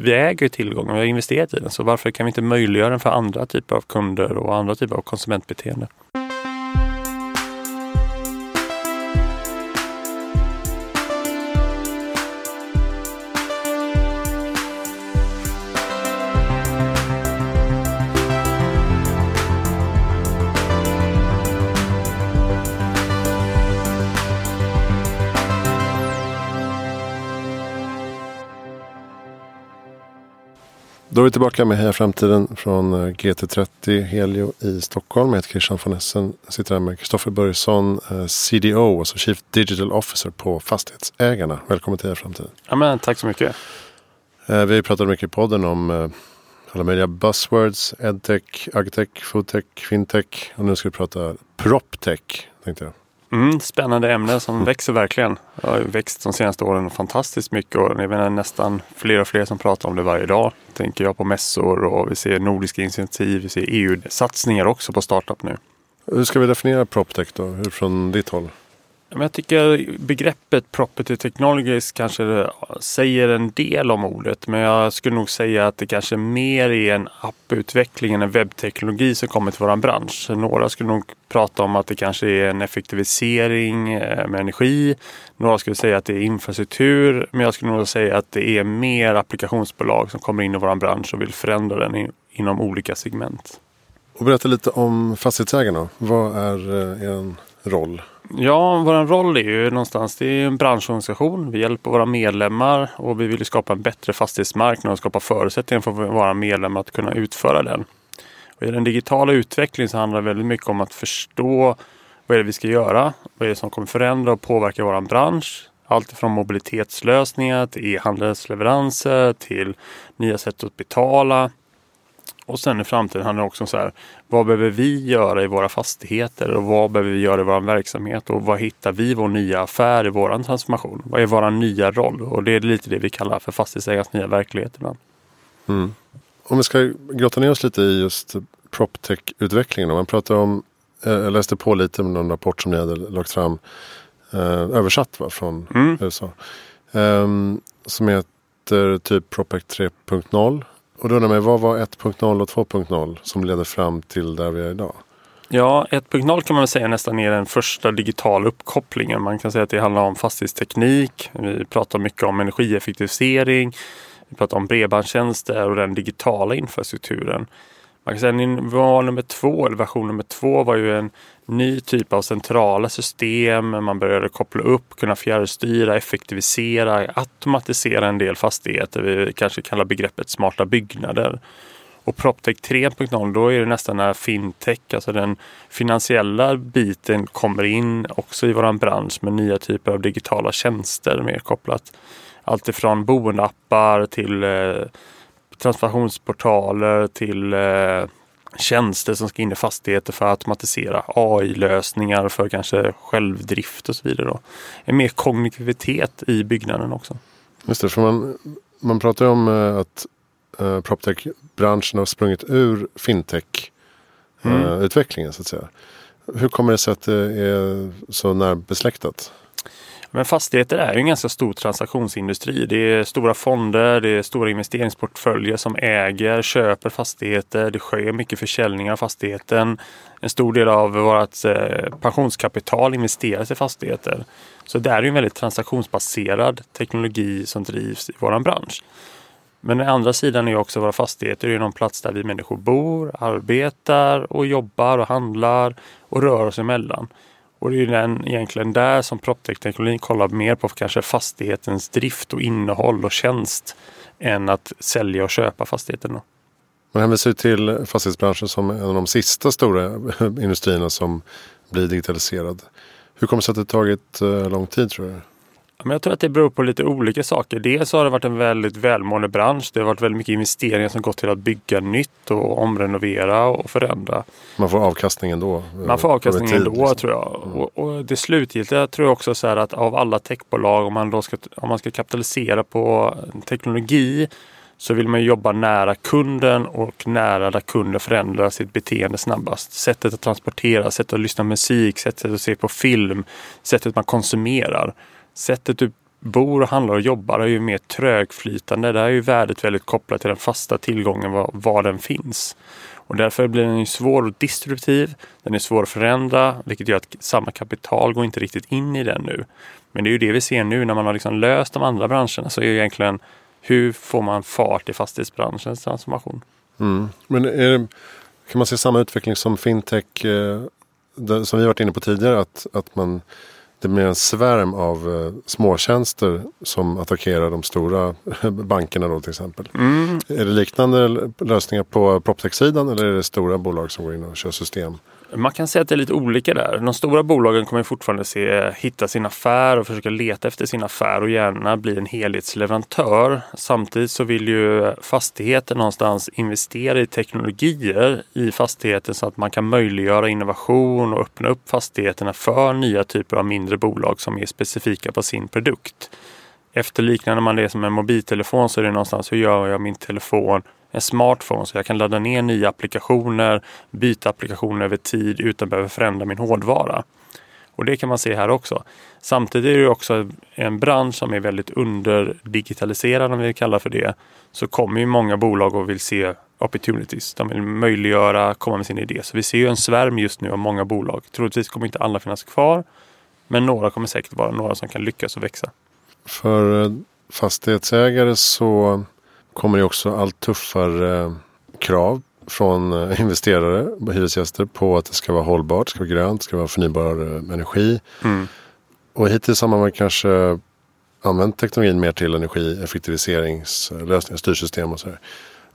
vi äger tillgången, vi har investerat i den. Så varför kan vi inte möjliggöra den för andra typer av kunder och andra typer av konsumentbeteende? Då är vi tillbaka med Heja Framtiden från eh, GT30 Helio i Stockholm. Jag heter Christian von Essen. Jag sitter här med Kristoffer Börjesson, eh, CDO, alltså Chief Digital Officer på Fastighetsägarna. Välkommen till Heja Framtiden. Ja, men, tack så mycket. Eh, vi pratat mycket i podden om alla möjliga buzzwords, edtech, agtech, foodtech, fintech och nu ska vi prata proptech. Tänkte jag. Mm, spännande ämne som växer verkligen. Det har växt de senaste åren fantastiskt mycket och det är nästan fler och fler som pratar om det varje dag. Tänker jag på mässor och vi ser nordiska initiativ, vi ser EU-satsningar också på startup nu. Hur ska vi definiera proptech då? Hur från ditt håll? Jag tycker begreppet property technologies kanske säger en del om ordet. Men jag skulle nog säga att det kanske mer är en apputveckling än en webbteknologi som kommer till vår bransch. Några skulle nog prata om att det kanske är en effektivisering eh, med energi. Några skulle säga att det är infrastruktur. Men jag skulle nog säga att det är mer applikationsbolag som kommer in i vår bransch och vill förändra den inom olika segment. Och berätta lite om fastighetsägarna. Vad är en eh, roll? Ja, vår roll är ju någonstans, det är en branschorganisation. Vi hjälper våra medlemmar och vi vill skapa en bättre fastighetsmarknad och skapa förutsättningar för våra medlemmar att kunna utföra den. Och I den digitala utvecklingen så handlar det väldigt mycket om att förstå vad är det vi ska göra? Vad är det som kommer förändra och påverka vår bransch? Allt från mobilitetslösningar till e-handelsleveranser till nya sätt att betala. Och sen i framtiden handlar det också om så här, vad behöver vi göra i våra fastigheter och vad behöver vi göra i vår verksamhet och vad hittar vi vår nya affär i vår transformation? Vad är vår nya roll? Och det är lite det vi kallar för fastighetsägarens nya verklighet ibland. Mm. Om vi ska grotta ner oss lite i just proptech-utvecklingen. Man pratar om, eh, jag läste på lite med någon rapport som ni hade lagt fram, eh, översatt va, från mm. USA. Um, som heter typ PropTech 3.0 och då undrar man, vad var 1.0 och 2.0 som ledde fram till där vi är idag? Ja, 1.0 kan man väl säga nästan är den första digitala uppkopplingen. Man kan säga att det handlar om fastighetsteknik. Vi pratar mycket om energieffektivisering. Vi pratar om bredbandstjänster och den digitala infrastrukturen. Man kan säga nivå nummer två, eller version nummer två var ju en ny typ av centrala system. Man började koppla upp, kunna fjärrstyra, effektivisera, automatisera en del fastigheter. Vi kanske kallar begreppet smarta byggnader. Och Proptech 3.0 då är det nästan när fintech, alltså den finansiella biten kommer in också i våran bransch med nya typer av digitala tjänster mer kopplat. Allt ifrån boendeappar till eh, transformationsportaler till eh, tjänster som ska in i fastigheter för att automatisera AI-lösningar för kanske självdrift och så vidare. Då. En mer kognitivitet i byggnaden också. Just det, för man, man pratar ju om eh, att uh, proptech-branschen har sprungit ur fintech-utvecklingen mm. uh, så att säga. Hur kommer det sig att det är så närbesläktat? Men fastigheter är ju en ganska stor transaktionsindustri. Det är stora fonder, det är stora investeringsportföljer som äger, köper fastigheter. Det sker mycket försäljning av fastigheten. En stor del av vårt eh, pensionskapital investeras i fastigheter. Så det är ju en väldigt transaktionsbaserad teknologi som drivs i vår bransch. Men den andra sidan är också våra fastigheter. Det är någon plats där vi människor bor, arbetar och jobbar och handlar och rör oss emellan. Och det är den, egentligen där som proptech-teknologin kollar mer på kanske fastighetens drift och innehåll och tjänst än att sälja och köpa fastigheten. Man hänvisar ju till fastighetsbranschen som en av de sista stora industrierna som blir digitaliserad. Hur kommer det sig att det tagit eh, lång tid tror du? Men jag tror att det beror på lite olika saker. Dels har det varit en väldigt välmående bransch. Det har varit väldigt mycket investeringar som gått till att bygga nytt och omrenovera och förändra. Man får avkastning ändå? Man får avkastning ändå liksom. tror jag. Mm. Och, och, det slutgiltiga tror jag också så här att av alla techbolag om man, då ska, om man ska kapitalisera på teknologi så vill man jobba nära kunden och nära där kunden förändrar sitt beteende snabbast. Sättet att transportera, sättet att lyssna på musik, sättet att se på film, sättet man konsumerar sättet du bor, handlar och jobbar är ju mer trögflytande. Där är ju värdet väldigt kopplat till den fasta tillgången, var, var den finns. Och därför blir den ju svår och distributiv. Den är svår att förändra, vilket gör att samma kapital går inte riktigt in i den nu. Men det är ju det vi ser nu när man har liksom löst de andra branscherna så är ju egentligen hur får man fart i fastighetsbranschens transformation? Mm. Men det, kan man se samma utveckling som fintech eh, som vi varit inne på tidigare? Att, att man, det blir en svärm av eh, småtjänster som attackerar de stora bankerna då till exempel. Mm. Är det liknande lösningar på proptech-sidan eller är det stora bolag som går in och kör system? Man kan säga att det är lite olika där. De stora bolagen kommer fortfarande se, hitta sin affär och försöka leta efter sin affär och gärna bli en helhetsleverantör. Samtidigt så vill ju fastigheten någonstans investera i teknologier i fastigheten så att man kan möjliggöra innovation och öppna upp fastigheterna för nya typer av mindre bolag som är specifika på sin produkt. Efterliknande man det som en mobiltelefon så är det någonstans hur gör jag min telefon en smartphone så jag kan ladda ner nya applikationer, byta applikationer över tid utan att behöva förändra min hårdvara. Och det kan man se här också. Samtidigt är det också en bransch som är väldigt underdigitaliserad om vi kallar för det. Så kommer ju många bolag och vill se opportunities. De vill möjliggöra, komma med sin idé. Så vi ser ju en svärm just nu av många bolag. Troligtvis kommer inte alla finnas kvar. Men några kommer säkert vara några som kan lyckas och växa. För eh, fastighetsägare så kommer det också allt tuffare eh, krav från eh, investerare och hyresgäster på att det ska vara hållbart, det ska vara grönt, det ska vara förnybar eh, energi. Mm. Och hittills har man kanske använt teknologin mer till energieffektiviseringslösningar, styrsystem och så här.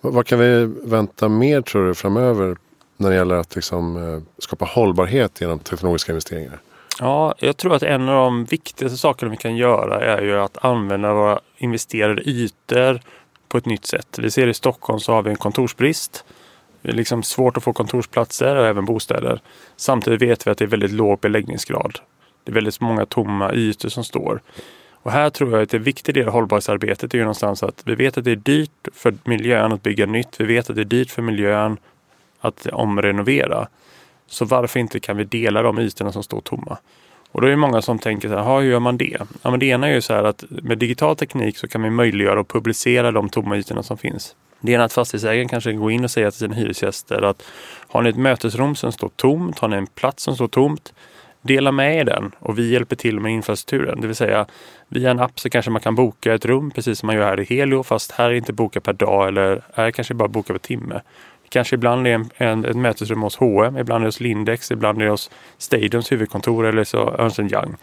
Vad kan vi vänta mer tror du framöver när det gäller att liksom, skapa hållbarhet genom teknologiska investeringar? Ja, jag tror att en av de viktigaste sakerna vi kan göra är ju att använda våra investerade ytor på ett nytt sätt. Vi ser i Stockholm så har vi en kontorsbrist. Det är liksom svårt att få kontorsplatser och även bostäder. Samtidigt vet vi att det är väldigt låg beläggningsgrad. Det är väldigt många tomma ytor som står. Och här tror jag att en viktig del av hållbarhetsarbetet är ju någonstans att vi vet att det är dyrt för miljön att bygga nytt. Vi vet att det är dyrt för miljön att omrenovera. Så varför inte kan vi dela de ytorna som står tomma? Och då är det många som tänker så här, hur gör man det? Ja, men det ena är ju så här att med digital teknik så kan vi möjliggöra och publicera de tomma ytorna som finns. Det ena är att fastighetsägaren kanske går in och säger till sina hyresgäster att har ni ett mötesrum som står tomt, har ni en plats som står tomt, dela med er den och vi hjälper till med infrastrukturen. Det vill säga via en app så kanske man kan boka ett rum precis som man gör här i Helio fast här är inte boka per dag eller här kanske bara boka per timme. Kanske ibland är en, en, ett mötesrum hos H&M, ibland är det hos Lindex, ibland är det hos Stadiums huvudkontor eller så Ernst Young.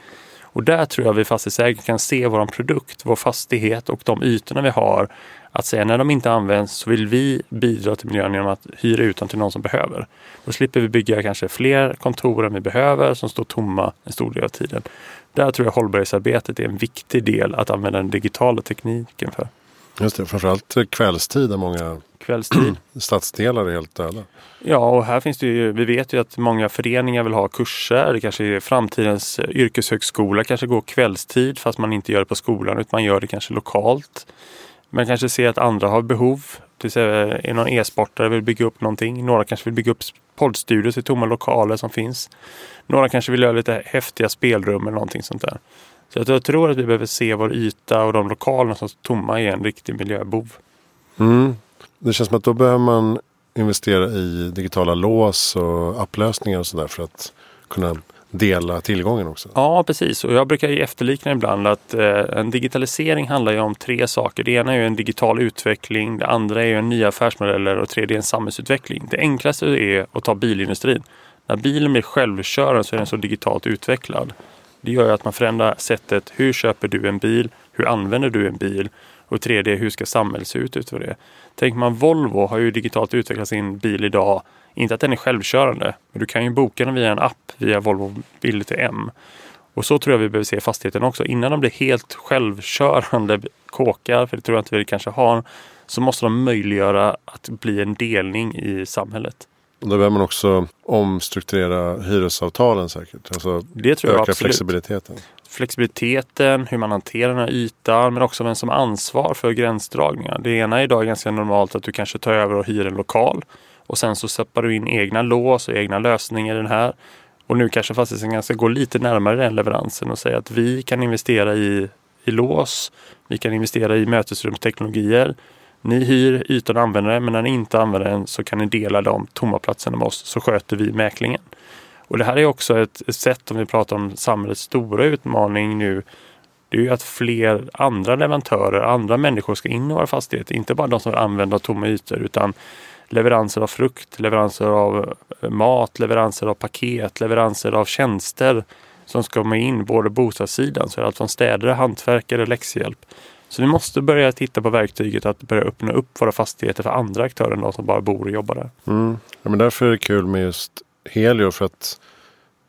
Och där tror jag vi fastighetsägare kan se vår produkt, vår fastighet och de ytorna vi har. Att säga när de inte används så vill vi bidra till miljön genom att hyra ut dem till någon som behöver. Då slipper vi bygga kanske fler kontor än vi behöver som står tomma en stor del av tiden. Där tror jag hållbarhetsarbetet är en viktig del att använda den digitala tekniken för. Just det, framförallt kvällstid där många kvällstid. Stadsdelar är helt döda. Ja, och här finns det ju, vi vet ju att många föreningar vill ha kurser. Det kanske är framtidens yrkeshögskola kanske går kvällstid fast man inte gör det på skolan utan man gör det kanske lokalt. Man kanske ser att andra har behov. Till exempel är någon e-sportare vill bygga upp någonting. Några kanske vill bygga upp poddstudios i tomma lokaler som finns. Några kanske vill göra lite häftiga spelrum eller någonting sånt där. Så jag tror att vi behöver se vår yta och de lokalerna som står tomma är en riktig miljöbov. Mm. Det känns som att då behöver man investera i digitala lås och upplösningar och sådär för att kunna dela tillgången också. Ja, precis. Och jag brukar ju efterlikna ibland att eh, en digitalisering handlar ju om tre saker. Det ena är ju en digital utveckling, det andra är ju en nya affärsmodeller och tredje är en samhällsutveckling. Det enklaste är att ta bilindustrin. När bilen blir självkörande så är den så digitalt utvecklad. Det gör ju att man förändrar sättet. Hur köper du en bil? Hur använder du en bil? Och tredje, hur ska samhället se ut utifrån det? Tänker man Volvo har ju digitalt utvecklat sin bil idag. Inte att den är självkörande, men du kan ju boka den via en app via Volvo Bil till M. Och så tror jag vi behöver se fastigheten också. Innan de blir helt självkörande kåkar, för det tror jag inte vi kanske har, så måste de möjliggöra att bli en delning i samhället. Och då behöver man också omstrukturera hyresavtalen säkert. Alltså det tror jag öka absolut. flexibiliteten. Flexibiliteten, hur man hanterar den här ytan men också vem som har ansvar för gränsdragningar. Det ena idag är ganska normalt att du kanske tar över och hyr en lokal och sen så sätter du in egna lås och egna lösningar i den här. Och nu kanske fastighetsägaren ska gå lite närmare den leveransen och säga att vi kan investera i i lås. Vi kan investera i mötesrumsteknologier. Ni hyr ytan och använder den, men när ni inte använder den så kan ni dela de tomma platserna med oss så sköter vi mäklingen. Och det här är också ett, ett sätt om vi pratar om samhällets stora utmaning nu. Det är ju att fler andra leverantörer, andra människor ska in i våra fastigheter. Inte bara de som använder tomma ytor utan leveranser av frukt, leveranser av eh, mat, leveranser av paket, leveranser av tjänster som ska komma in, både bostadssidan, så är det allt från städare, hantverkare, läxhjälp. Så vi måste börja titta på verktyget att börja öppna upp våra fastigheter för andra aktörer än de som bara bor och jobbar där. Mm. Ja, men därför är det kul med just Helio för att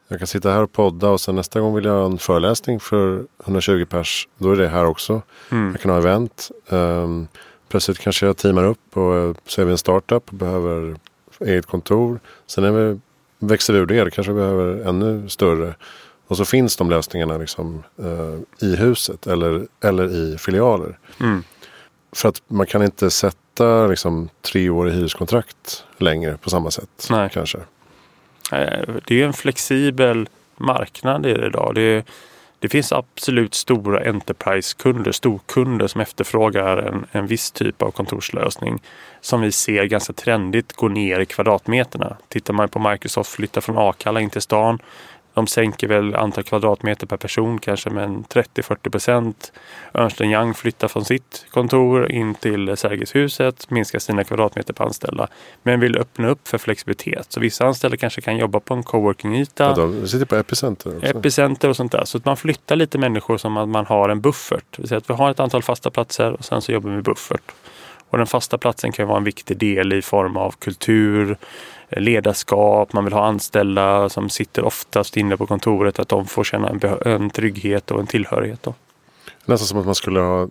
jag kan sitta här och podda och sen nästa gång vill jag ha en föreläsning för 120 pers. Då är det här också. Mm. Jag kan ha event. Um, plötsligt kanske jag teamar upp och så är vi en startup och behöver eget kontor. Sen är vi, växer ur det, kanske vi behöver ännu större. Och så finns de lösningarna liksom, uh, i huset eller, eller i filialer. Mm. För att man kan inte sätta liksom, tre år i hyreskontrakt längre på samma sätt. Nej. Kanske. Det är en flexibel marknad idag. Det, det finns absolut stora Enterprise-kunder, storkunder som efterfrågar en, en viss typ av kontorslösning som vi ser ganska trendigt gå ner i kvadratmeterna. Tittar man på Microsoft flytta från Akalla in till stan de sänker väl antal kvadratmeter per person kanske med 30-40 procent. Ernst Young flyttar från sitt kontor in till Sergelshuset, minskar sina kvadratmeter per anställda. Men vill öppna upp för flexibilitet. Så vissa anställda kanske kan jobba på en coworking-yta. Ja, de sitter på Epicenter också. Epicenter och sånt där. Så att man flyttar lite människor som att man har en buffert. Det vill säga att vi har ett antal fasta platser och sen så jobbar vi buffert. Och den fasta platsen kan vara en viktig del i form av kultur, ledarskap, man vill ha anställda som sitter oftast inne på kontoret, att de får känna en, en trygghet och en tillhörighet. Då. Nästan som att man skulle ha,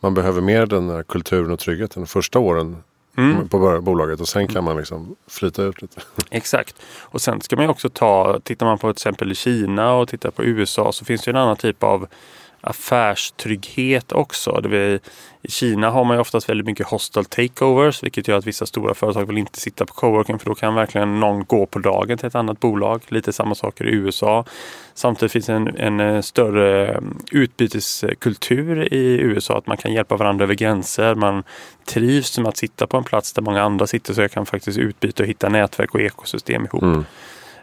man behöver mer den här kulturen och tryggheten de första åren mm. på bolaget och sen kan man liksom flyta ut lite. Exakt. Och sen ska man ju också ta, tittar man på till exempel Kina och tittar på USA så finns det en annan typ av affärstrygghet också. Det vill, I Kina har man ju oftast väldigt mycket hostile takeovers vilket gör att vissa stora företag vill inte sitta på coworking för då kan verkligen någon gå på dagen till ett annat bolag. Lite samma saker i USA. Samtidigt finns en, en eh, större mm, utbyteskultur i USA att man kan hjälpa varandra över gränser. Man trivs med att sitta på en plats där många andra sitter så jag kan faktiskt utbyta och hitta nätverk och ekosystem ihop. Mm.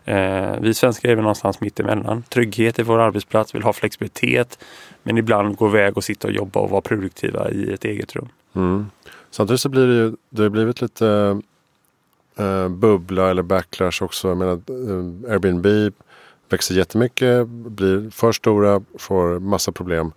Eh, vi svenskar är väl någonstans mitt emellan. Trygghet i vår arbetsplats, vill ha flexibilitet men ibland gå iväg och sitta och jobba och vara produktiva i ett eget rum. Mm. Samtidigt så blir det ju det har blivit lite eh, bubbla eller backlash också. Jag menar, eh, Airbnb växer jättemycket, blir för stora, får massa problem.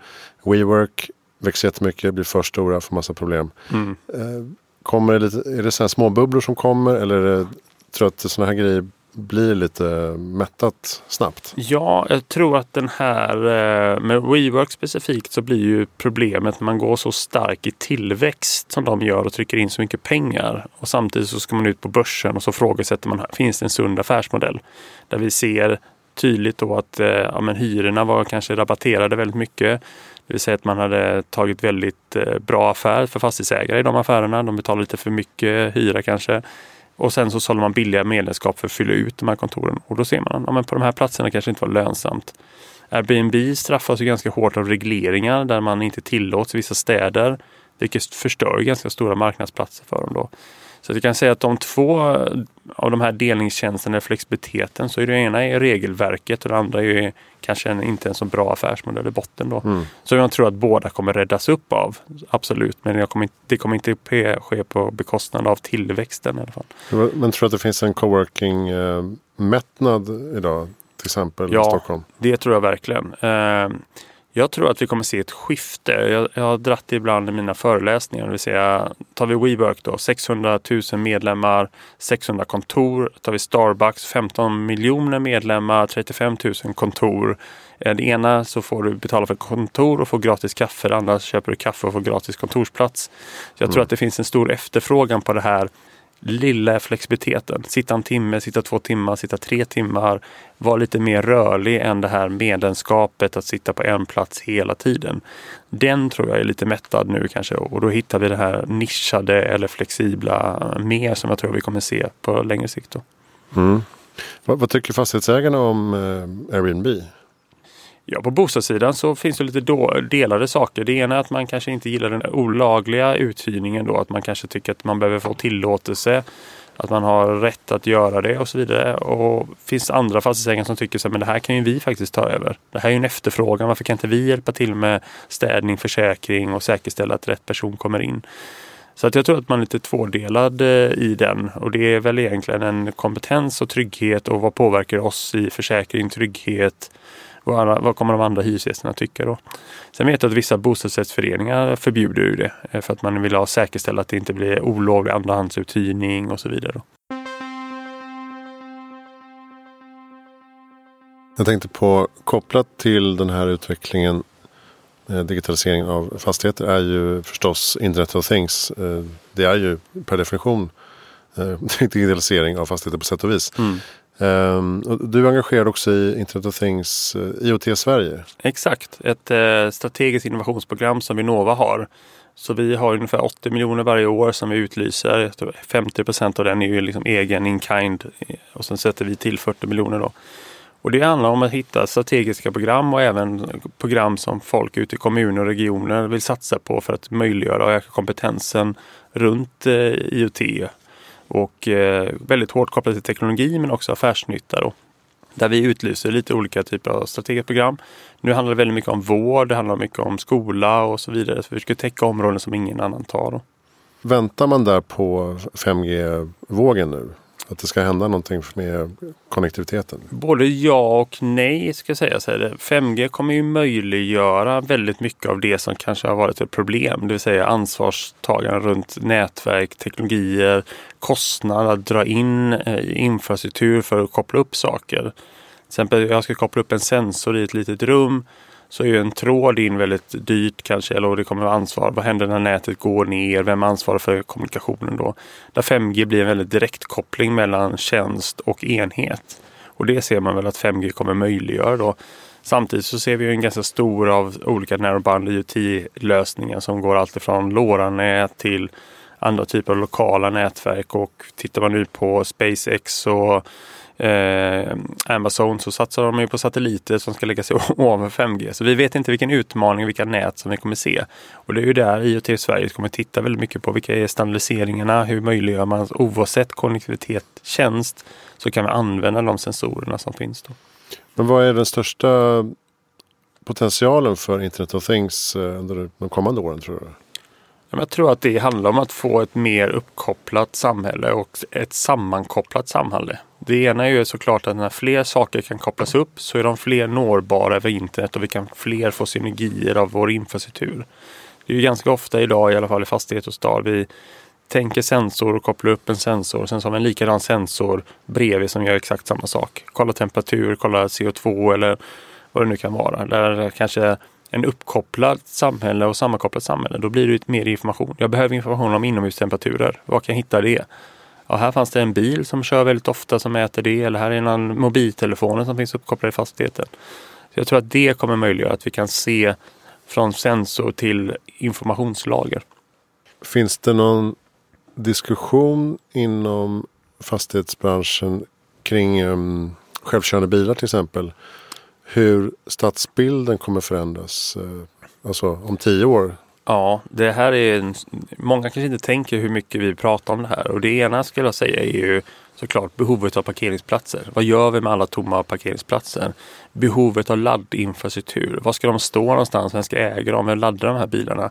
WeWork växer jättemycket, blir för stora, får massa problem. Mm. Eh, kommer det lite, är det sådana små bubblor som kommer eller är det, tror att sådana här grejer blir lite mättat snabbt. Ja, jag tror att den här eh, med WeWork specifikt så blir ju problemet när man går så stark i tillväxt som de gör och trycker in så mycket pengar. Och samtidigt så ska man ut på börsen och så frågasätter man, finns det en sund affärsmodell? Där vi ser tydligt då att eh, ja, men hyrorna var kanske rabatterade väldigt mycket. Det vill säga att man hade tagit väldigt eh, bra affär för fastighetsägare i de affärerna. De betalade lite för mycket hyra kanske. Och sen så sålde man billiga medlemskap för att fylla ut de här kontoren. Och då ser man att ja, på de här platserna kanske inte var lönsamt. Airbnb straffas ju ganska hårt av regleringar där man inte tillåts i vissa städer. Vilket förstör ganska stora marknadsplatser för dem då. Så jag kan säga att de två av de här delningstjänsterna, flexibiliteten, så är det ena är regelverket och det andra är kanske en, inte en så bra affärsmodell i botten. Då. Mm. Så jag tror att båda kommer räddas upp av, absolut. Men kommer, det kommer inte ske på bekostnad av tillväxten i alla fall. Men tror du att det finns en coworking-mättnad eh, idag? Till exempel ja, i Stockholm? det tror jag verkligen. Eh, jag tror att vi kommer se ett skifte. Jag, jag har dratt det ibland i mina föreläsningar. Det vill säga, tar vi WeWork då, 600 000 medlemmar, 600 kontor. Tar vi Starbucks, 15 miljoner medlemmar, 35 000 kontor. Det ena så får du betala för kontor och få gratis kaffe. Det andra köper du kaffe och får gratis kontorsplats. Så jag tror mm. att det finns en stor efterfrågan på det här lilla flexibiliteten. Sitta en timme, sitta två timmar, sitta tre timmar. Var lite mer rörlig än det här medlemskapet att sitta på en plats hela tiden. Den tror jag är lite mättad nu kanske och då hittar vi det här nischade eller flexibla mer som jag tror vi kommer se på längre sikt. Mm. Vad, vad, tycker fastighetsägarna om eh, Airbnb? Ja, på bostadssidan så finns det lite då, delade saker. Det ena är att man kanske inte gillar den olagliga uthyrningen då. Att man kanske tycker att man behöver få tillåtelse. Att man har rätt att göra det och så vidare. Och finns andra fastighetsägare som tycker att det här kan ju vi faktiskt ta över. Det här är ju en efterfrågan. Varför kan inte vi hjälpa till med städning, försäkring och säkerställa att rätt person kommer in? Så att jag tror att man är lite tvådelad eh, i den och det är väl egentligen en kompetens och trygghet och vad påverkar oss i försäkring, trygghet, vad, vad kommer de andra hyresgästerna tycka då? Sen vet jag att vissa bostadsrättsföreningar förbjuder ju det eh, för att man vill ha säkerställa att det inte blir olovlig andrahandsuthyrning och så vidare. Då. Jag tänkte på kopplat till den här utvecklingen eh, digitalisering av fastigheter är ju förstås Internet of Things. Eh, det är ju per definition digitalisering av fastigheter på sätt och vis. Mm. Um, du är engagerad också i Internet of Things, eh, uh, IoT Sverige. Exakt, ett uh, strategiskt innovationsprogram som Vinnova har. Så vi har ungefär 80 miljoner varje år som vi utlyser. 50 procent av den är ju liksom egen in-kind eh, och sen sätter vi till 40 miljoner då. Och det handlar om att hitta strategiska program och även program som folk ute i kommuner och regioner vill satsa på för att möjliggöra och öka kompetensen runt IoT och eh, väldigt hårt kopplat till teknologi men också affärsnytta. Då, där vi utlyser lite olika typer av strategiska program. Nu handlar det väldigt mycket om vård, det handlar mycket om skola och så vidare. Så vi ska täcka områden som ingen annan tar. Då. Väntar man där på 5G-vågen nu? Att det ska hända någonting med konnektiviteten? Både ja och nej ska jag säga. 5G kommer ju möjliggöra väldigt mycket av det som kanske har varit ett problem. Det vill säga ansvarstagande runt nätverk, teknologier, kostnad att dra in eh, infrastruktur för att koppla upp saker. Till exempel jag ska koppla upp en sensor i ett litet rum så är ju en tråd in väldigt dyrt kanske, eller det kommer att vara ansvar. Vad händer när nätet går ner? Vem ansvarar för kommunikationen då? Där 5G blir en väldigt direkt koppling mellan tjänst och enhet. Och det ser man väl att 5G kommer möjliggöra då. Samtidigt så ser vi en ganska stor av olika narrowband IoT-lösningar som går alltifrån LoRa-nät till andra typer av lokala nätverk och tittar man nu på SpaceX och eh, Amazon så satsar de ju på satelliter som ska lägga sig ovanför 5G. Så vi vet inte vilken utmaning, vilka nät som vi kommer se. Och det är ju där IoT Sverige kommer titta väldigt mycket på. Vilka är standardiseringarna? Hur möjliggör man oavsett konnektivitet, tjänst så kan vi använda de sensorerna som finns. Då. Men vad är den största potentialen för Internet of Things eh, under de kommande åren tror du? Jag tror att det handlar om att få ett mer uppkopplat samhälle och ett sammankopplat samhälle. Det ena är ju såklart att när fler saker kan kopplas upp så är de fler nårbara över internet och vi kan fler få synergier av vår infrastruktur. Det är ju ganska ofta idag, i alla fall i fastighet och stad, vi tänker sensor och kopplar upp en sensor. Sen så har vi en likadan sensor bredvid som gör exakt samma sak. Kolla temperatur, kolla CO2 eller vad det nu kan vara. Där kanske en uppkopplad samhälle och sammankopplat samhälle, då blir det mer information. Jag behöver information om inomhustemperaturer. Var kan jag hitta det? Ja, här fanns det en bil som kör väldigt ofta som mäter det. Eller här är en mobiltelefon som finns uppkopplad i fastigheten. Så jag tror att det kommer möjliggöra att vi kan se från sensor till informationslager. Finns det någon diskussion inom fastighetsbranschen kring um, självkörande bilar till exempel? Hur stadsbilden kommer förändras eh, alltså om tio år? Ja, det här är en, många kanske inte tänker hur mycket vi pratar om det här och det ena skulle jag säga är ju såklart behovet av parkeringsplatser. Vad gör vi med alla tomma parkeringsplatser? Behovet av laddinfrastruktur. Var ska de stå någonstans? Vem ska äga dem? Vem laddar de här bilarna?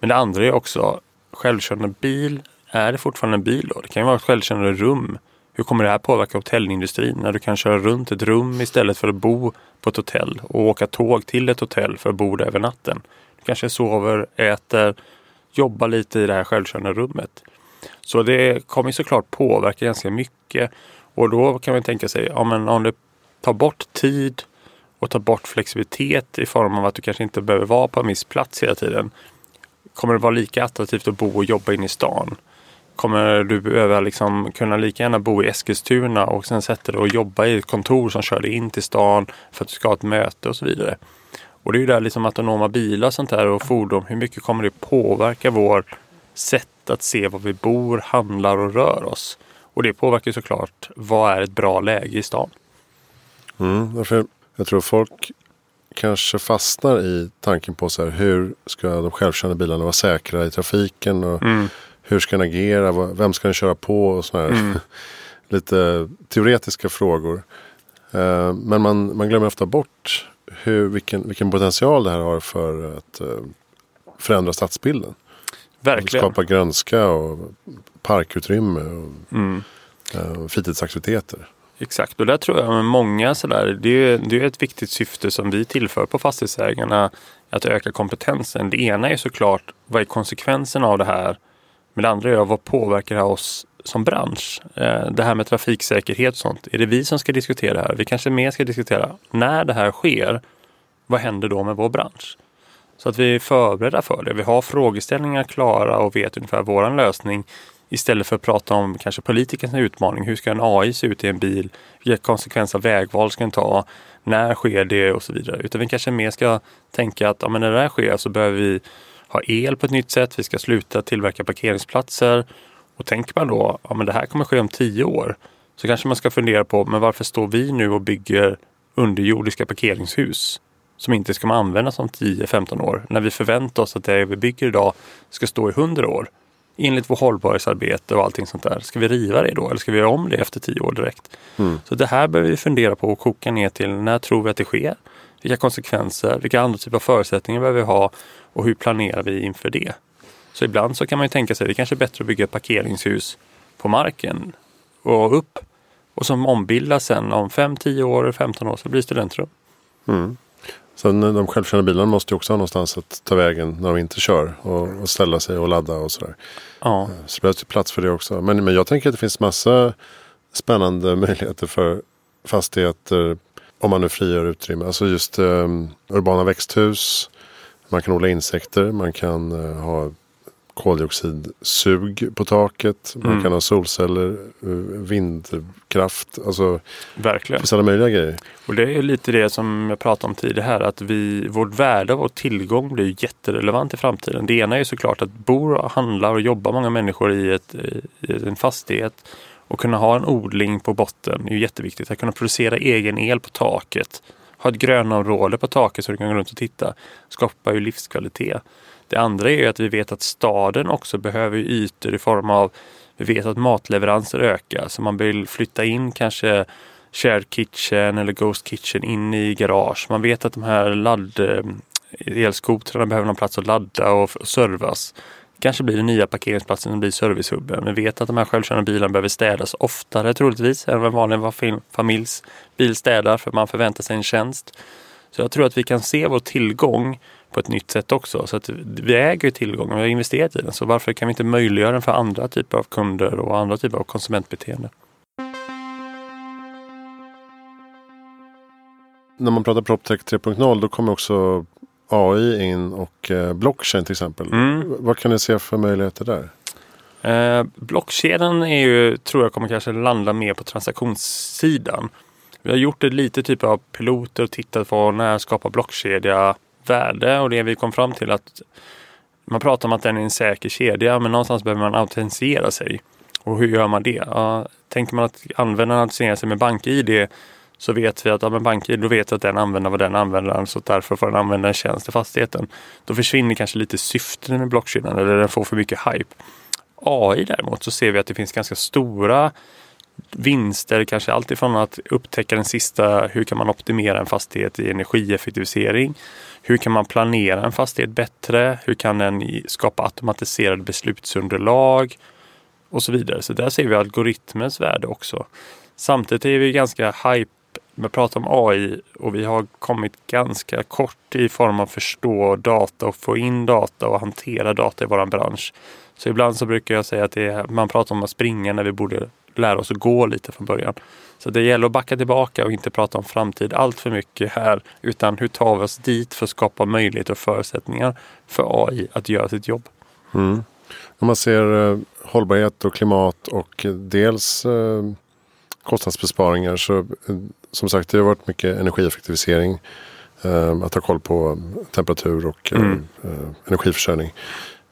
Men det andra är också självkörande bil. Är det fortfarande en bil då? Det kan ju vara ett självkörande rum. Hur kommer det här påverka hotellindustrin när du kan köra runt ett rum istället för att bo på ett hotell och åka tåg till ett hotell för att bo där över natten? Du kanske sover, äter, jobbar lite i det här självkörande rummet. Så det kommer såklart påverka ganska mycket och då kan man tänka sig, ja men om du tar bort tid och tar bort flexibilitet i form av att du kanske inte behöver vara på en viss plats hela tiden. Kommer det vara lika attraktivt att bo och jobba inne i stan? Kommer du behöva liksom kunna lika gärna bo i Eskilstuna och sen sätta dig och jobba i ett kontor som kör dig in till stan för att du ska ha ett möte och så vidare. Och det är ju där liksom autonoma bilar sånt där och fordon. Hur mycket kommer det påverka vår sätt att se var vi bor, handlar och rör oss? Och det påverkar såklart vad är ett bra läge i stan. Mm, därför jag tror folk kanske fastnar i tanken på så här, hur ska de självkörande bilarna vara säkra i trafiken och mm. Hur ska den agera, vem ska den köra på och sådana här mm. lite teoretiska frågor. Uh, men man, man glömmer ofta bort hur, vilken, vilken potential det här har för att uh, förändra stadsbilden. Verkligen. Skapa grönska och parkutrymme och mm. uh, fritidsaktiviteter. Exakt, och där tror jag med många sådär, det är, det är ett viktigt syfte som vi tillför på fastighetsägarna, att öka kompetensen. Det ena är såklart, vad är konsekvensen av det här? Men det andra är, vad påverkar det oss som bransch? Eh, det här med trafiksäkerhet och sånt, är det vi som ska diskutera det här? Vi kanske mer ska diskutera, när det här sker, vad händer då med vår bransch? Så att vi är förberedda för det. Vi har frågeställningar klara och vet ungefär våran lösning Istället för att prata om kanske politikernas utmaning. Hur ska en AI se ut i en bil? Vilka konsekvenser av vägval ska den ta? När sker det och så vidare. Utan vi kanske mer ska tänka att ja, men när det här sker så behöver vi ha el på ett nytt sätt. Vi ska sluta tillverka parkeringsplatser. Och tänker man då, ja men det här kommer ske om tio år. Så kanske man ska fundera på, men varför står vi nu och bygger underjordiska parkeringshus? Som inte ska användas om 10-15 år. När vi förväntar oss att det vi bygger idag ska stå i 100 år enligt vår hållbarhetsarbete och allting sånt där. Ska vi riva det då eller ska vi göra om det efter tio år direkt? Mm. Så det här behöver vi fundera på och koka ner till när tror vi att det sker? Vilka konsekvenser? Vilka andra typer av förutsättningar behöver vi ha? Och hur planerar vi inför det? Så ibland så kan man ju tänka sig att det kanske är bättre att bygga ett parkeringshus på marken och upp och som ombildas sen om 5, 10 år, 15 år så blir det studentrum. Mm. Sen de självkörande bilarna måste ju också ha någonstans att ta vägen när de inte kör. Och, och ställa sig och ladda och sådär. Ja. Eh, så det behövs plats för det också. Men, men jag tänker att det finns massa spännande möjligheter för fastigheter. Om man nu frigör utrymme. Alltså just um, urbana växthus. Man kan odla insekter. Man kan uh, ha koldioxidsug på taket. Man mm. kan ha solceller, eh, vindkraft. Alltså, Verkligen. Det finns alla möjliga grejer. Och det är lite det som jag pratade om tidigare här. Att vi, vårt värde och tillgång blir jätterelevant i framtiden. Det ena är såklart att bor, handlar och jobbar många människor i, ett, i en fastighet. Och kunna ha en odling på botten är jätteviktigt. Att kunna producera egen el på taket. Ha ett grönområde på taket så du kan gå runt och titta. Skapar ju livskvalitet. Det andra är att vi vet att staden också behöver ytor i form av vi vet att matleveranser ökar så man vill flytta in kanske shared kitchen eller ghost kitchen in i garage. Man vet att de här ladd eh, elskotrarna behöver någon plats att ladda och servas. Kanske blir det nya parkeringsplatsen som blir servicehubben. Vi vet att de här självkörande bilarna behöver städas oftare troligtvis än vad en vanlig familjs bil städar för man förväntar sig en tjänst. Så jag tror att vi kan se vår tillgång på ett nytt sätt också. Så att vi äger tillgången, vi har investerat i den. Så varför kan vi inte möjliggöra den för andra typer av kunder och andra typer av konsumentbeteende? När man pratar PropTech 3.0 då kommer också AI in och eh, blockchain till exempel. Mm. Vad kan ni se för möjligheter där? Eh, blockkedjan är ju, tror jag kommer kanske landa mer på transaktionssidan. Vi har gjort ett lite typ av piloter och tittat på när skapar blockkedja värde och det vi kom fram till att man pratar om att den är en säker kedja men någonstans behöver man autentisera sig. Och hur gör man det? Ja, tänker man att användaren autentiserar sig med BankID så vet vi att ja, men BankID då vet vi att den använder vad den använder så därför får den använda en tjänst i fastigheten. Då försvinner kanske lite syften med blockkedjan eller den får för mycket hype. AI däremot så ser vi att det finns ganska stora vinster, kanske alltifrån att upptäcka den sista, hur kan man optimera en fastighet i energieffektivisering? Hur kan man planera en fastighet bättre? Hur kan den skapa automatiserade beslutsunderlag? Och så vidare. Så där ser vi algoritmens värde också. Samtidigt är vi ganska hype med pratar prata om AI och vi har kommit ganska kort i form av förstå data och få in data och hantera data i våran bransch. Så ibland så brukar jag säga att är, man pratar om att springa när vi borde lära oss att gå lite från början. Så det gäller att backa tillbaka och inte prata om framtid allt för mycket här. Utan hur tar vi oss dit för att skapa möjligheter och förutsättningar för AI att göra sitt jobb. Mm. Om man ser eh, hållbarhet och klimat och eh, dels eh, kostnadsbesparingar så eh, som sagt det har varit mycket energieffektivisering. Eh, att ha koll på temperatur och eh, mm. energiförsörjning.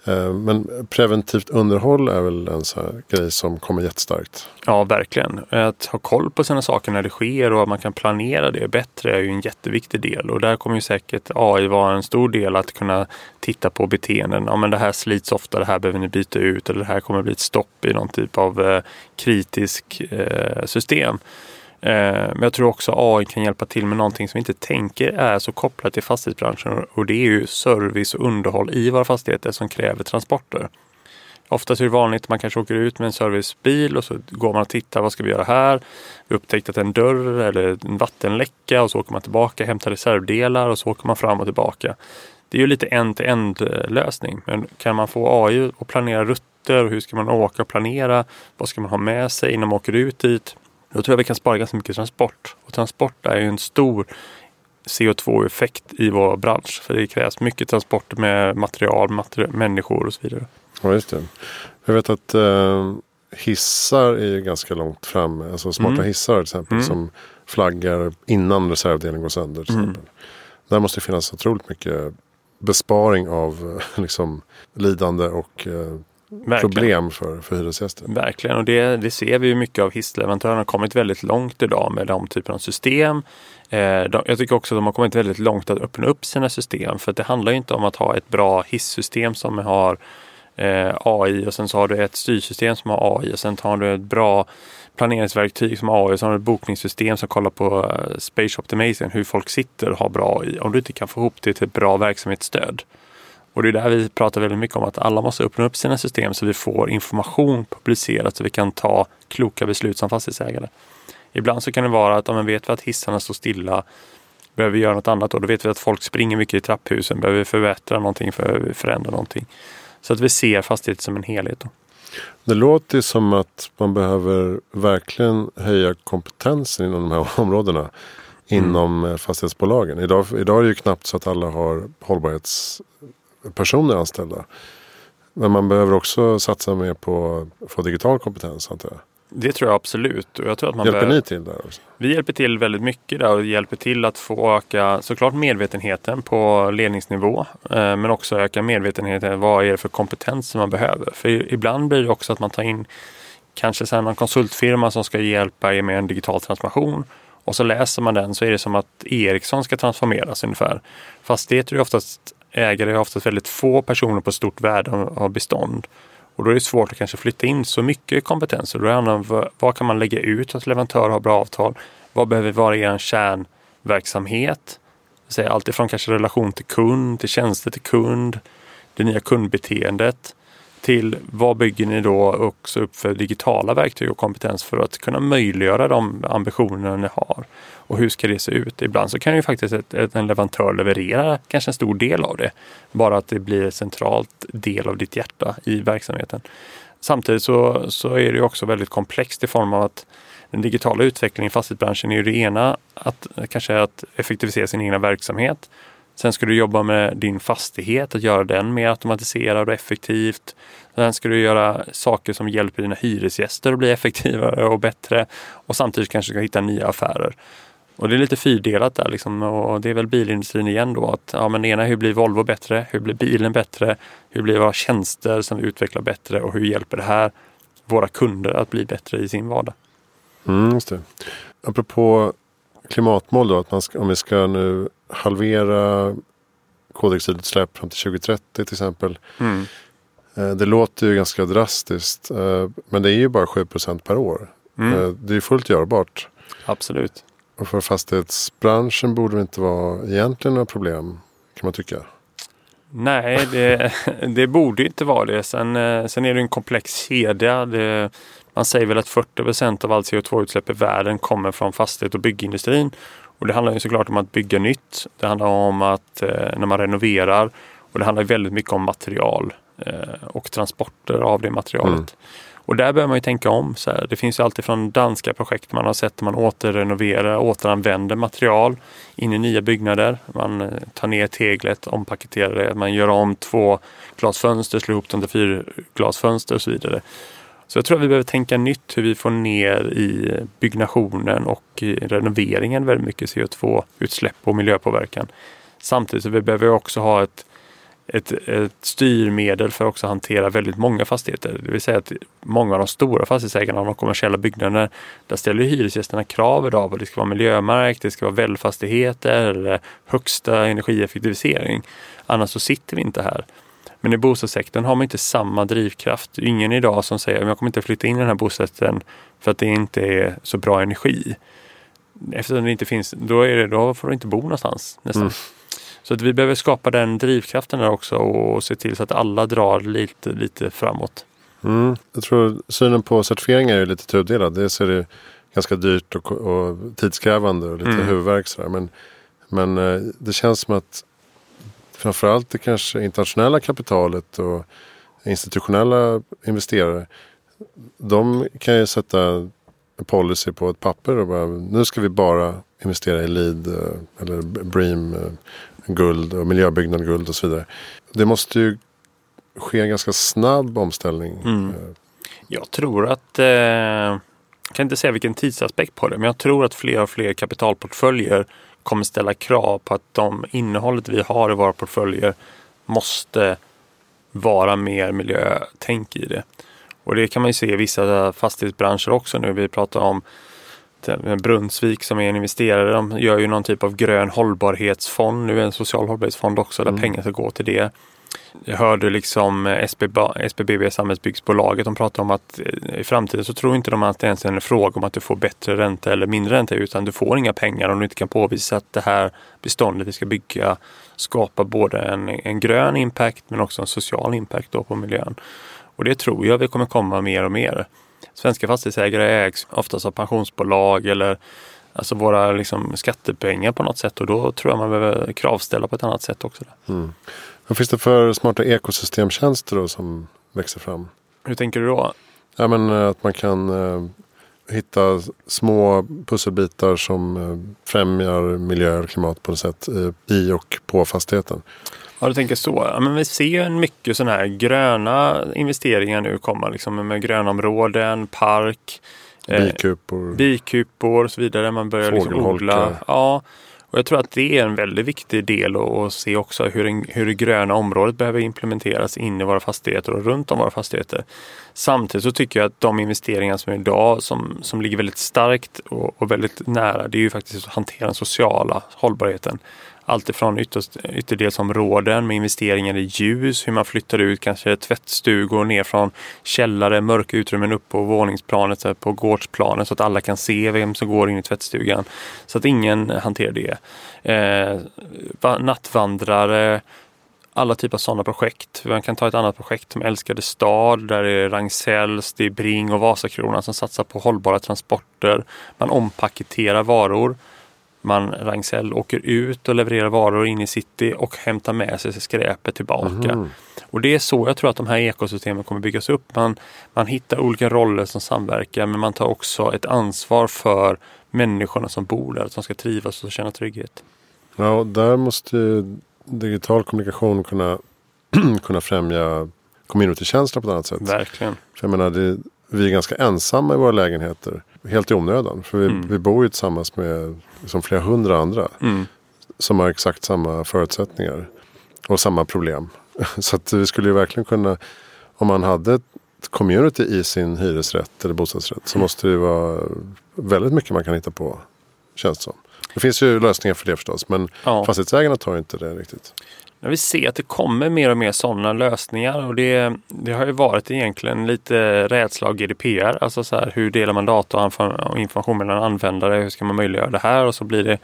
Eh, men preventivt underhåll är väl en sån grej som kommer jättestarkt. Ja, verkligen. Att ha koll på sina saker när det sker och att man kan planera det bättre är ju en jätteviktig del. Och där kommer ju säkert AI vara en stor del att kunna titta på beteenden. Ja, men det här slits ofta, det här behöver ni byta ut eller det här kommer bli ett stopp i någon typ av kritisk system. Eh, men jag tror också AI kan hjälpa till med någonting som vi inte tänker är så kopplat till fastighetsbranschen och det är ju service och underhåll i våra fastigheter som kräver transporter. Oftast är det vanligt att man kanske åker ut med en servicebil och så går man och tittar, vad ska vi göra här? Vi upptäckte att en dörr eller en vattenläcka och så åker man tillbaka, hämtar reservdelar och så åker man fram och tillbaka. Det är ju lite en-till-en lösning. Men kan man få AI att planera rutter, hur ska man åka och planera? Vad ska man ha med sig innan man åker ut dit? Då tror jag vi kan spara ganska mycket transport. Och transport är ju en stor CO2-effekt i vår bransch. För det krävs mycket transport med material, materi människor och så vidare. Ja, just det. Jag vet att eh, hissar är ganska långt fram. Alltså smarta mm. hissar till exempel. Mm. Som flaggar innan reservdelen går sönder. Till mm. exempel. Där måste det finnas otroligt mycket besparing av liksom, lidande och eh, Verkligen. problem för, för hyresgäster. Verkligen, och det, det ser vi ju mycket av hissleverantörerna har kommit väldigt långt idag med de typerna av system. Eh, de, jag tycker också att de har kommit väldigt långt att öppna upp sina system för det handlar inte om att ha ett bra hisssystem som har eh, AI och sen så har du ett styrsystem som har AI och sen har du ett bra planeringsverktyg som AI och så har du ett bokningssystem som kollar på uh, Space Optimization, hur folk sitter och har bra AI. Om du inte kan få ihop det till ett bra verksamhetsstöd och det är där vi pratar väldigt mycket om att alla måste öppna upp sina system så vi får information publicerat så vi kan ta kloka beslut som fastighetsägare. Ibland så kan det vara att om man vet att hissarna står stilla behöver vi göra något annat och då vet vi att folk springer mycket i trapphusen. Behöver vi förbättra någonting för förändra någonting. Så att vi ser fastigheten som en helhet. Då. Det låter som att man behöver verkligen höja kompetensen inom de här områdena. Mm. Inom fastighetsbolagen. Idag, idag är det ju knappt så att alla har hållbarhets personer anställda. Men man behöver också satsa mer på att få digital kompetens antar jag. Det tror jag absolut. Och jag tror att man hjälper behöver... ni till där också? Vi hjälper till väldigt mycket där och hjälper till att få öka såklart medvetenheten på ledningsnivå. Eh, men också öka medvetenheten. Vad är det för kompetens som man behöver? För ibland blir det också att man tar in kanske sen någon konsultfirma som ska hjälpa er med en digital transformation. Och så läser man den så är det som att Ericsson ska transformeras ungefär. Fast det tror jag oftast ägare är oftast väldigt få personer på stort värde av bestånd. Och då är det svårt att kanske flytta in så mycket kompetens. Då handlar det om vad kan man lägga ut att leverantörer har bra avtal? Vad behöver vara er kärnverksamhet? Allt ifrån kanske relation till kund, till tjänster till kund, det nya kundbeteendet till vad bygger ni då också upp för digitala verktyg och kompetens för att kunna möjliggöra de ambitioner ni har? Och hur ska det se ut? Ibland så kan ju faktiskt ett, ett, en leverantör leverera kanske en stor del av det. Bara att det blir en centralt del av ditt hjärta i verksamheten. Samtidigt så, så är det också väldigt komplext i form av att den digitala utvecklingen i fastighetsbranschen är ju det ena, att kanske att effektivisera sin egna verksamhet. Sen ska du jobba med din fastighet, att göra den mer automatiserad och effektivt. Sen ska du göra saker som hjälper dina hyresgäster att bli effektivare och bättre. Och samtidigt kanske ska hitta nya affärer. Och det är lite fyrdelat där liksom. och det är väl bilindustrin igen då. Att, ja, men det ena, hur blir Volvo bättre? Hur blir bilen bättre? Hur blir våra tjänster som vi utvecklar bättre? Och hur hjälper det här våra kunder att bli bättre i sin vardag? Mm, just det. Apropå klimatmål då, att man ska, om vi ska nu halvera koldioxidutsläpp fram till 2030 till exempel. Mm. Eh, det låter ju ganska drastiskt. Eh, men det är ju bara 7% per år. Mm. Eh, det är fullt görbart. Absolut. Och för fastighetsbranschen borde det inte vara egentligen några problem kan man tycka. Nej, det, det borde inte vara det. Sen, sen är det en komplex kedja. Det, man säger väl att 40 procent av all CO2-utsläpp i världen kommer från fastighet och byggindustrin. Och det handlar ju såklart om att bygga nytt. Det handlar om att eh, när man renoverar och det handlar väldigt mycket om material eh, och transporter av det materialet. Mm. Och där behöver man ju tänka om. Så här. Det finns ju alltid från danska projekt man har sett där man återrenoverar, återanvänder material in i nya byggnader. Man eh, tar ner teglet, ompaketerar det, man gör om två glasfönster, slår ihop dem till fyrglasfönster och så vidare. Så jag tror att vi behöver tänka nytt hur vi får ner i byggnationen och i renoveringen väldigt mycket CO2-utsläpp och miljöpåverkan. Samtidigt så vi behöver vi också ha ett, ett, ett styrmedel för att också hantera väldigt många fastigheter. Det vill säga att många av de stora fastighetsägarna av de kommersiella byggnaderna, där ställer hyresgästerna krav idag på att det ska vara miljömärkt, det ska vara välfastigheter eller högsta energieffektivisering. Annars så sitter vi inte här. Men i bostadssektorn har man inte samma drivkraft. Ingen idag som säger att jag kommer inte flytta in i den här bostaden för att det inte är så bra energi. Eftersom det inte finns, då, är det, då får du inte bo någonstans nästan. Mm. Så att vi behöver skapa den drivkraften där också och se till så att alla drar lite, lite framåt. Mm. Jag tror synen på certifieringar är lite tudelad. Dels är det ganska dyrt och, och tidskrävande och lite mm. huvudvärk. Men, men eh, det känns som att framförallt det kanske internationella kapitalet och institutionella investerare. De kan ju sätta en policy på ett papper och bara nu ska vi bara investera i LEED eh, eller BREEAM eh, guld och miljöbyggnad guld och så vidare. Det måste ju ske en ganska snabb omställning. Mm. Eh. Jag tror att, eh, jag kan inte säga vilken tidsaspekt på det, men jag tror att fler och fler kapitalportföljer kommer ställa krav på att de innehållet vi har i våra portföljer måste vara mer miljötänk i det. Och det kan man ju se i vissa fastighetsbranscher också nu. Vi pratar om Brunnsvik som är en investerare, de gör ju någon typ av grön hållbarhetsfond, nu en social hållbarhetsfond också, där mm. pengar ska gå till det. Jag hörde liksom eh, SBB, SBB Samhällsbyggsbolaget, de pratar om att eh, i framtiden så tror inte de att det ens är en fråga om att du får bättre ränta eller mindre ränta utan du får inga pengar om du inte kan påvisa att det här beståndet vi ska bygga skapar både en, en grön impact men också en social impact då på miljön. Och det tror jag vi kommer komma mer och mer. Svenska fastighetsägare ägs oftast av pensionsbolag eller alltså våra liksom, skattepengar på något sätt och då tror jag man behöver kravställa på ett annat sätt också. Mm. Vad finns det för smarta ekosystemtjänster då som växer fram? Hur tänker du då? Ja, men, eh, att man kan eh, hitta små pusselbitar som eh, främjar miljö och klimat på något sätt eh, i och på fastigheten. Ja, du tänker så. Ja, men vi ser mycket sådana här gröna investeringar nu komma. Liksom med grönområden, park, bikupor, eh, bikupor och så vidare. Man börjar liksom odla. Ja, och jag tror att det är en väldigt viktig del att se också hur, en, hur det gröna området behöver implementeras in i våra fastigheter och runt om våra fastigheter. Samtidigt så tycker jag att de investeringar som är idag som, som ligger väldigt starkt och, och väldigt nära det är ju faktiskt att hantera den sociala hållbarheten alltifrån ytterdelsområden med investeringar i ljus, hur man flyttar ut kanske tvättstugor ner från källare, mörka utrymmen upp på våningsplanet, på gårdsplanet så att alla kan se vem som går in i tvättstugan. Så att ingen hanterar det. Eh, nattvandrare, alla typer av sådana projekt. Man kan ta ett annat projekt som Älskade stad där det är Ragn-Sells, det är Bring och Vasakronan som satsar på hållbara transporter. Man ompaketerar varor man Ragn-Sell åker ut och levererar varor in i city och hämtar med sig skräpet tillbaka. Mm. Och det är så jag tror att de här ekosystemen kommer byggas upp. Man, man hittar olika roller som samverkar men man tar också ett ansvar för människorna som bor där, att de ska trivas och känna trygghet. Ja, och där måste digital kommunikation kunna, kunna främja communitykänsla på ett annat sätt. Verkligen. För jag menar, det, vi är ganska ensamma i våra lägenheter. Helt i onödan. För vi, mm. vi bor ju tillsammans med liksom flera hundra andra. Mm. Som har exakt samma förutsättningar. Och samma problem. Så att vi skulle ju verkligen kunna. Om man hade ett community i sin hyresrätt eller bostadsrätt. Så mm. måste det vara väldigt mycket man kan hitta på. Känns det som. Det finns ju lösningar för det förstås. Men ja. fastighetsägarna tar inte det riktigt. Vi ser att det kommer mer och mer sådana lösningar och det, det har ju varit egentligen lite rädsla av GDPR. Alltså så här, hur delar man data och information mellan användare? Hur ska man möjliggöra det här? Och så blir det,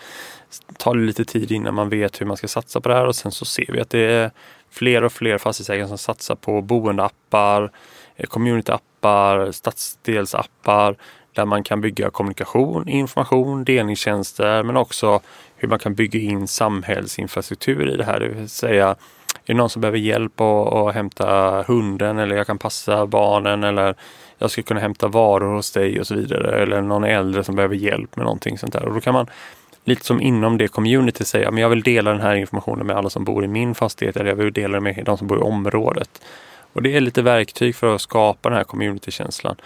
tar det lite tid innan man vet hur man ska satsa på det här och sen så ser vi att det är fler och fler fastighetsägare som satsar på boendeappar, eh, communityappar, stadsdelsappar där man kan bygga kommunikation, information, delningstjänster men också hur man kan bygga in samhällsinfrastruktur i det här. Det vill säga, är det någon som behöver hjälp att, att hämta hunden eller jag kan passa barnen eller jag ska kunna hämta varor hos dig och så vidare. Eller någon äldre som behöver hjälp med någonting sånt där. Och då kan man lite som inom det community säga, men jag vill dela den här informationen med alla som bor i min fastighet eller jag vill dela den med de som bor i området. Och det är lite verktyg för att skapa den här communitykänslan.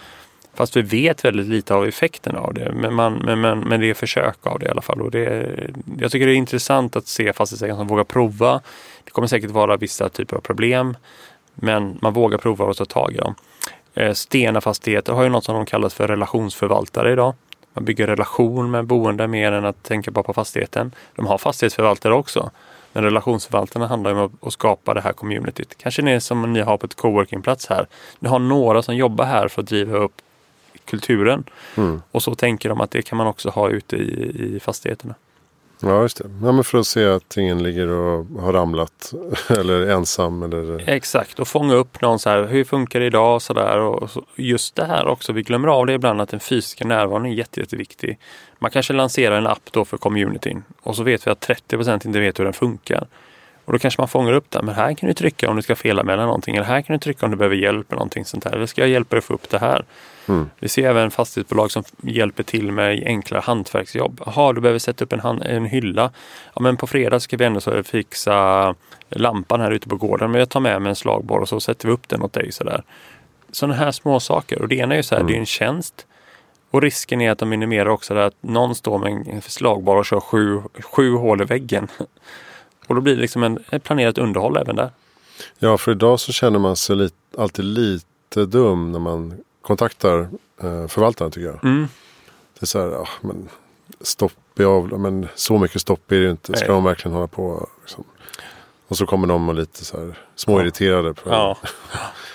Fast vi vet väldigt lite av effekten av det. Men, man, men, men, men det är försök av det i alla fall. Och det, jag tycker det är intressant att se fastighetsägare som vågar prova. Det kommer säkert vara vissa typer av problem. Men man vågar prova och ta tag i dem. Eh, Stena Fastigheter har ju något som de kallas för relationsförvaltare idag. Man bygger relation med boende mer än att tänka bara på fastigheten. De har fastighetsförvaltare också. Men relationsförvaltarna handlar om att skapa det här communityt. Kanske ni som ni har på ett coworkingplats här. Ni har några som jobbar här för att driva upp kulturen. Mm. Och så tänker de att det kan man också ha ute i, i fastigheterna. Ja, just det. Ja, men för att se att ingen ligger och har ramlat eller ensam. Eller... Exakt, och fånga upp någon så här, hur funkar det idag? Så där. Och just det här också, vi glömmer av det ibland att den fysiska närvaron är jätte, jätteviktig. Man kanske lanserar en app då för communityn och så vet vi att 30% inte vet hur den funkar. Och då kanske man fångar upp det. Men här kan du trycka om du ska felanmäla någonting. Eller här kan du trycka om du behöver hjälp med någonting sånt här. Eller ska jag hjälpa dig att få upp det här? Mm. Vi ser även fastighetsbolag som hjälper till med enklare hantverksjobb. Jaha, du behöver sätta upp en, hand, en hylla. Ja, men på fredag ska vi ändå så fixa lampan här ute på gården. Men jag tar med mig en slagborr och så sätter vi upp den åt dig. Sådär. Sådana här små saker. Och det ena är ju så här, mm. det är en tjänst. Och risken är att de minimerar också att någon står med en slagborr och kör sju, sju hål i väggen. Och då blir det liksom en, ett planerat underhåll även där. Ja, för idag så känner man sig lite, alltid lite dum när man kontaktar eh, förvaltaren tycker jag. Mm. Det är så här, ja, men stopp i av, men så mycket stopp är det inte. Ska Nej. de verkligen hålla på? Liksom. Och så kommer de och lite så här småirriterade. På ja.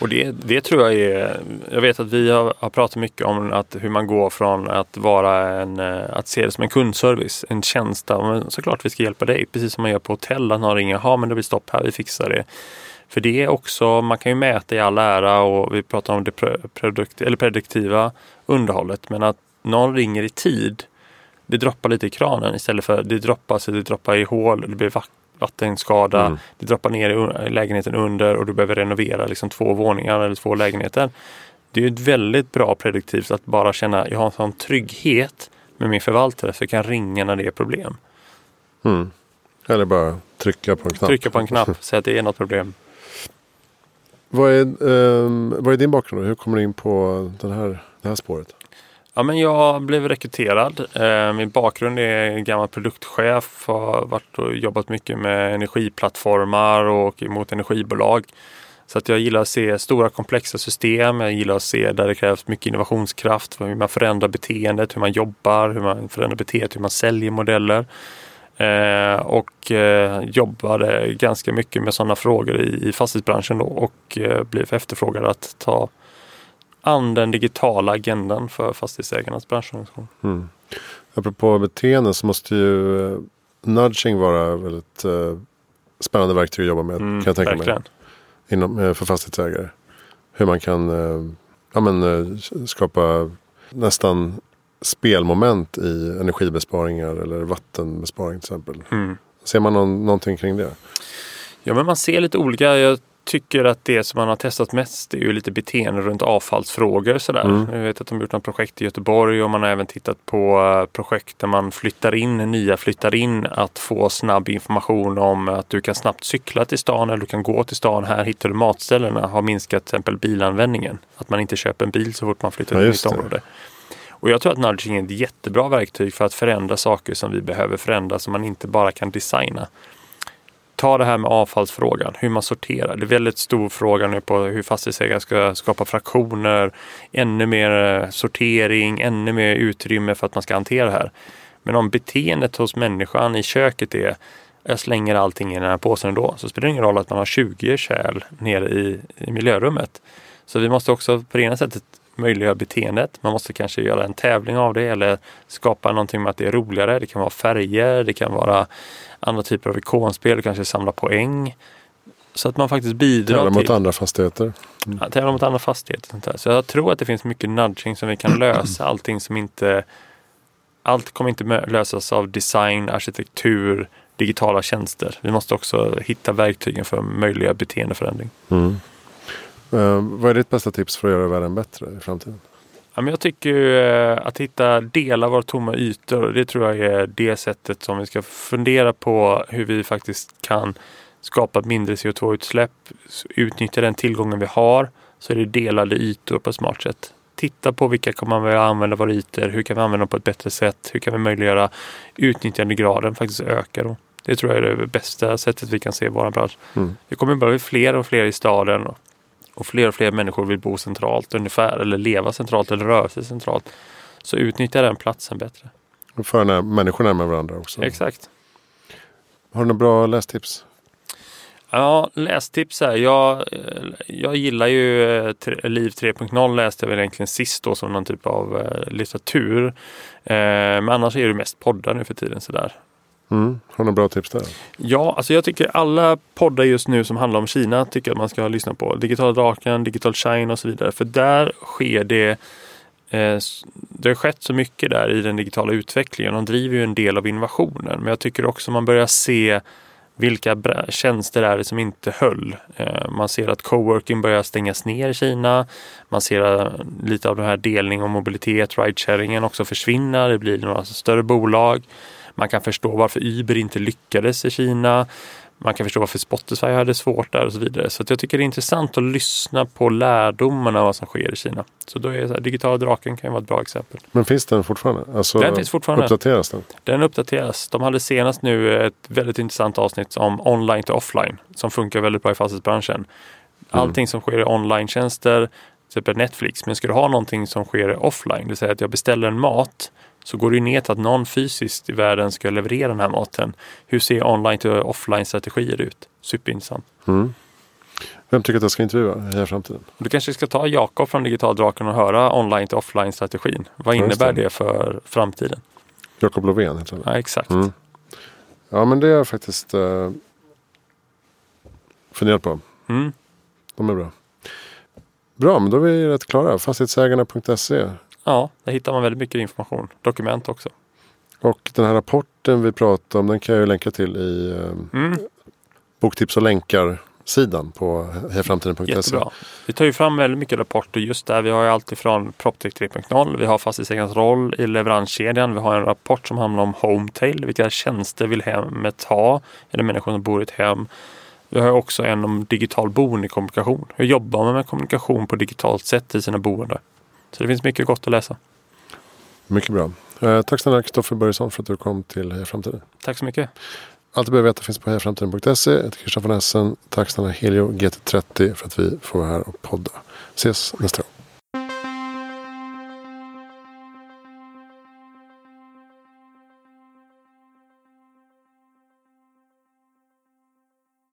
Och det, det tror jag är, jag vet att vi har, har, pratat mycket om att hur man går från att vara en, eh, att se det som en kundservice, en tjänst. Men såklart vi ska hjälpa dig, precis som man gör på hotell. Att någon ringer, ja men det blir stopp här, vi fixar det. För det är också, man kan ju mäta i all ära och vi pratar om det produkt, eller prediktiva underhållet. Men att någon ringer i tid, det droppar lite i kranen istället för det droppar så det droppar i hål, det blir vattenskada, mm. det droppar ner i lägenheten under och du behöver renovera liksom två våningar eller två lägenheter. Det är ett väldigt bra prediktivt att bara känna, jag har en sån trygghet med min förvaltare för jag kan ringa när det är problem. Mm. Eller bara trycka på en knapp. Trycka på en knapp, säga att det är något problem. Vad är, um, vad är din bakgrund? Hur kommer du in på den här, det här spåret? Ja, men jag blev rekryterad. Eh, min bakgrund är gammal produktchef. Har varit och jobbat mycket med energiplattformar och mot energibolag. Så att jag gillar att se stora komplexa system. Jag gillar att se där det krävs mycket innovationskraft. Hur man förändrar beteendet, hur man jobbar, hur man förändrar beteendet, hur man säljer modeller. Eh, och eh, jobbade ganska mycket med sådana frågor i, i fastighetsbranschen då och eh, blev efterfrågad att ta an den digitala agendan för fastighetsägarnas branschorganisation. Mm. Apropå beteende så måste ju eh, nudging vara väldigt eh, spännande verktyg att jobba med. Mm, kan jag tänka verkligen. mig. Inom, eh, för fastighetsägare. Hur man kan ja, men, skapa nästan spelmoment i energibesparingar eller vattenbesparing till exempel. Mm. Ser man någon, någonting kring det? Ja men man ser lite olika. Jag tycker att det som man har testat mest är ju lite beteende runt avfallsfrågor. Sådär. Mm. Jag vet att de har gjort något projekt i Göteborg och man har även tittat på eh, projekt där man flyttar in, nya flyttar in, att få snabb information om att du kan snabbt cykla till stan eller du kan gå till stan. Här hittar du matställena. Har minskat till exempel bilanvändningen. Att man inte köper en bil så fort man flyttar ja, i ett område. Och jag tror att nudging är ett jättebra verktyg för att förändra saker som vi behöver förändra som man inte bara kan designa. Ta det här med avfallsfrågan, hur man sorterar. Det är väldigt stor fråga nu på hur fastighetsägare ska skapa fraktioner, ännu mer eh, sortering, ännu mer utrymme för att man ska hantera det här. Men om beteendet hos människan i köket är jag slänger allting i den här påsen då, så spelar det ingen roll att man har 20 kärl nere i, i miljörummet. Så vi måste också på det ena sättet möjliggöra beteendet. Man måste kanske göra en tävling av det eller skapa någonting med att det är roligare. Det kan vara färger, det kan vara andra typer av ikonspel, kanske samla poäng. Så att man faktiskt bidrar Tävla mot andra fastigheter. Mm. Ja, tävla mot andra fastigheter. Sånt där. Så jag tror att det finns mycket nudging som vi kan lösa. Allting som inte... Allt kommer inte lösas av design, arkitektur, digitala tjänster. Vi måste också hitta verktygen för möjliga beteendeförändring. Mm. Uh, vad är ditt bästa tips för att göra världen bättre i framtiden? Ja, men jag tycker uh, att hitta delar av våra tomma ytor. Det tror jag är det sättet som vi ska fundera på hur vi faktiskt kan skapa mindre CO2-utsläpp, utnyttja den tillgången vi har. Så är det delade ytor på ett smart sätt. titta på vilka kommer vilja använda våra ytor, hur kan vi använda dem på ett bättre sätt, hur kan vi möjliggöra utnyttjandegraden faktiskt öka då. Det tror jag är det bästa sättet vi kan se vår bransch. Mm. Det kommer bli fler och fler i staden och fler och fler människor vill bo centralt ungefär eller leva centralt eller röra sig centralt. Så utnyttja den platsen bättre. Och föra människor närmare varandra också. Exakt. Har du några bra lästips? Ja, lästips här. Jag, jag gillar ju eh, Liv 3.0 läste jag väl egentligen sist då som någon typ av eh, litteratur. Eh, men annars är det mest poddar nu för tiden sådär. Mm. Har du några bra tips där? Ja, alltså jag tycker alla poddar just nu som handlar om Kina tycker att man ska lyssna på. Digital Draken, Digital Shine och så vidare. För där sker det eh, det har skett så mycket där i den digitala utvecklingen. De driver ju en del av innovationen. Men jag tycker också man börjar se vilka tjänster är det som inte höll? Eh, man ser att coworking börjar stängas ner i Kina. Man ser eh, lite av den här delning och mobilitet, ridesharingen också försvinna. Det blir några större bolag. Man kan förstå varför Uber inte lyckades i Kina. Man kan förstå varför Spotify hade svårt där och så vidare. Så jag tycker det är intressant att lyssna på lärdomarna av vad som sker i Kina. Så då är så här, digitala draken kan vara ett bra exempel. Men finns den fortfarande? Alltså, den finns fortfarande. Uppdateras den? Den uppdateras. De hade senast nu ett väldigt intressant avsnitt om online till offline som funkar väldigt bra i fastighetsbranschen. Mm. Allting mm. som sker i online-tjänster, till exempel Netflix, men ska du ha någonting som sker offline, det vill säga att jag beställer en mat så går det ner till att någon fysiskt i världen ska leverera den här maten. Hur ser online till offline strategier ut? Superintressant. Mm. Vem tycker att jag ska intervjua i framtiden? Du kanske ska ta Jakob från Digital Draken och höra online till offline strategin. Vad innebär det. det för framtiden? Jakob Lovén heter han. Ja, exakt. Mm. Ja, men det jag faktiskt uh, funderat på. Mm. De är bra. Bra, men då är vi rätt klara. Fastighetsägarna.se Ja, där hittar man väldigt mycket information. Dokument också. Och den här rapporten vi pratade om den kan jag ju länka till i eh, mm. boktips och länkar sidan på hejaframtiden.se. Jättebra. Vi tar ju fram väldigt mycket rapporter just där. Vi har ju allt ifrån PropTech 3.0. Vi har fastighetsägarens roll i leveranskedjan. Vi har en rapport som handlar om Hometail. Vilka tjänster vill hemmet ha? Eller människor som bor i ett hem. Vi har också en om digital boendekommunikation. Hur jobbar man med kommunikation på digitalt sätt i sina boenden? Så det finns mycket gott att läsa. Mycket bra. Eh, tack snälla Kristoffer Börjesson för att du kom till Heja Framtiden. Tack så mycket. Allt du behöver veta finns på hejaframtiden.se. Jag heter Christian von Essen. Tack snälla Helio GT30 för att vi får vara här och podda. Ses nästa gång.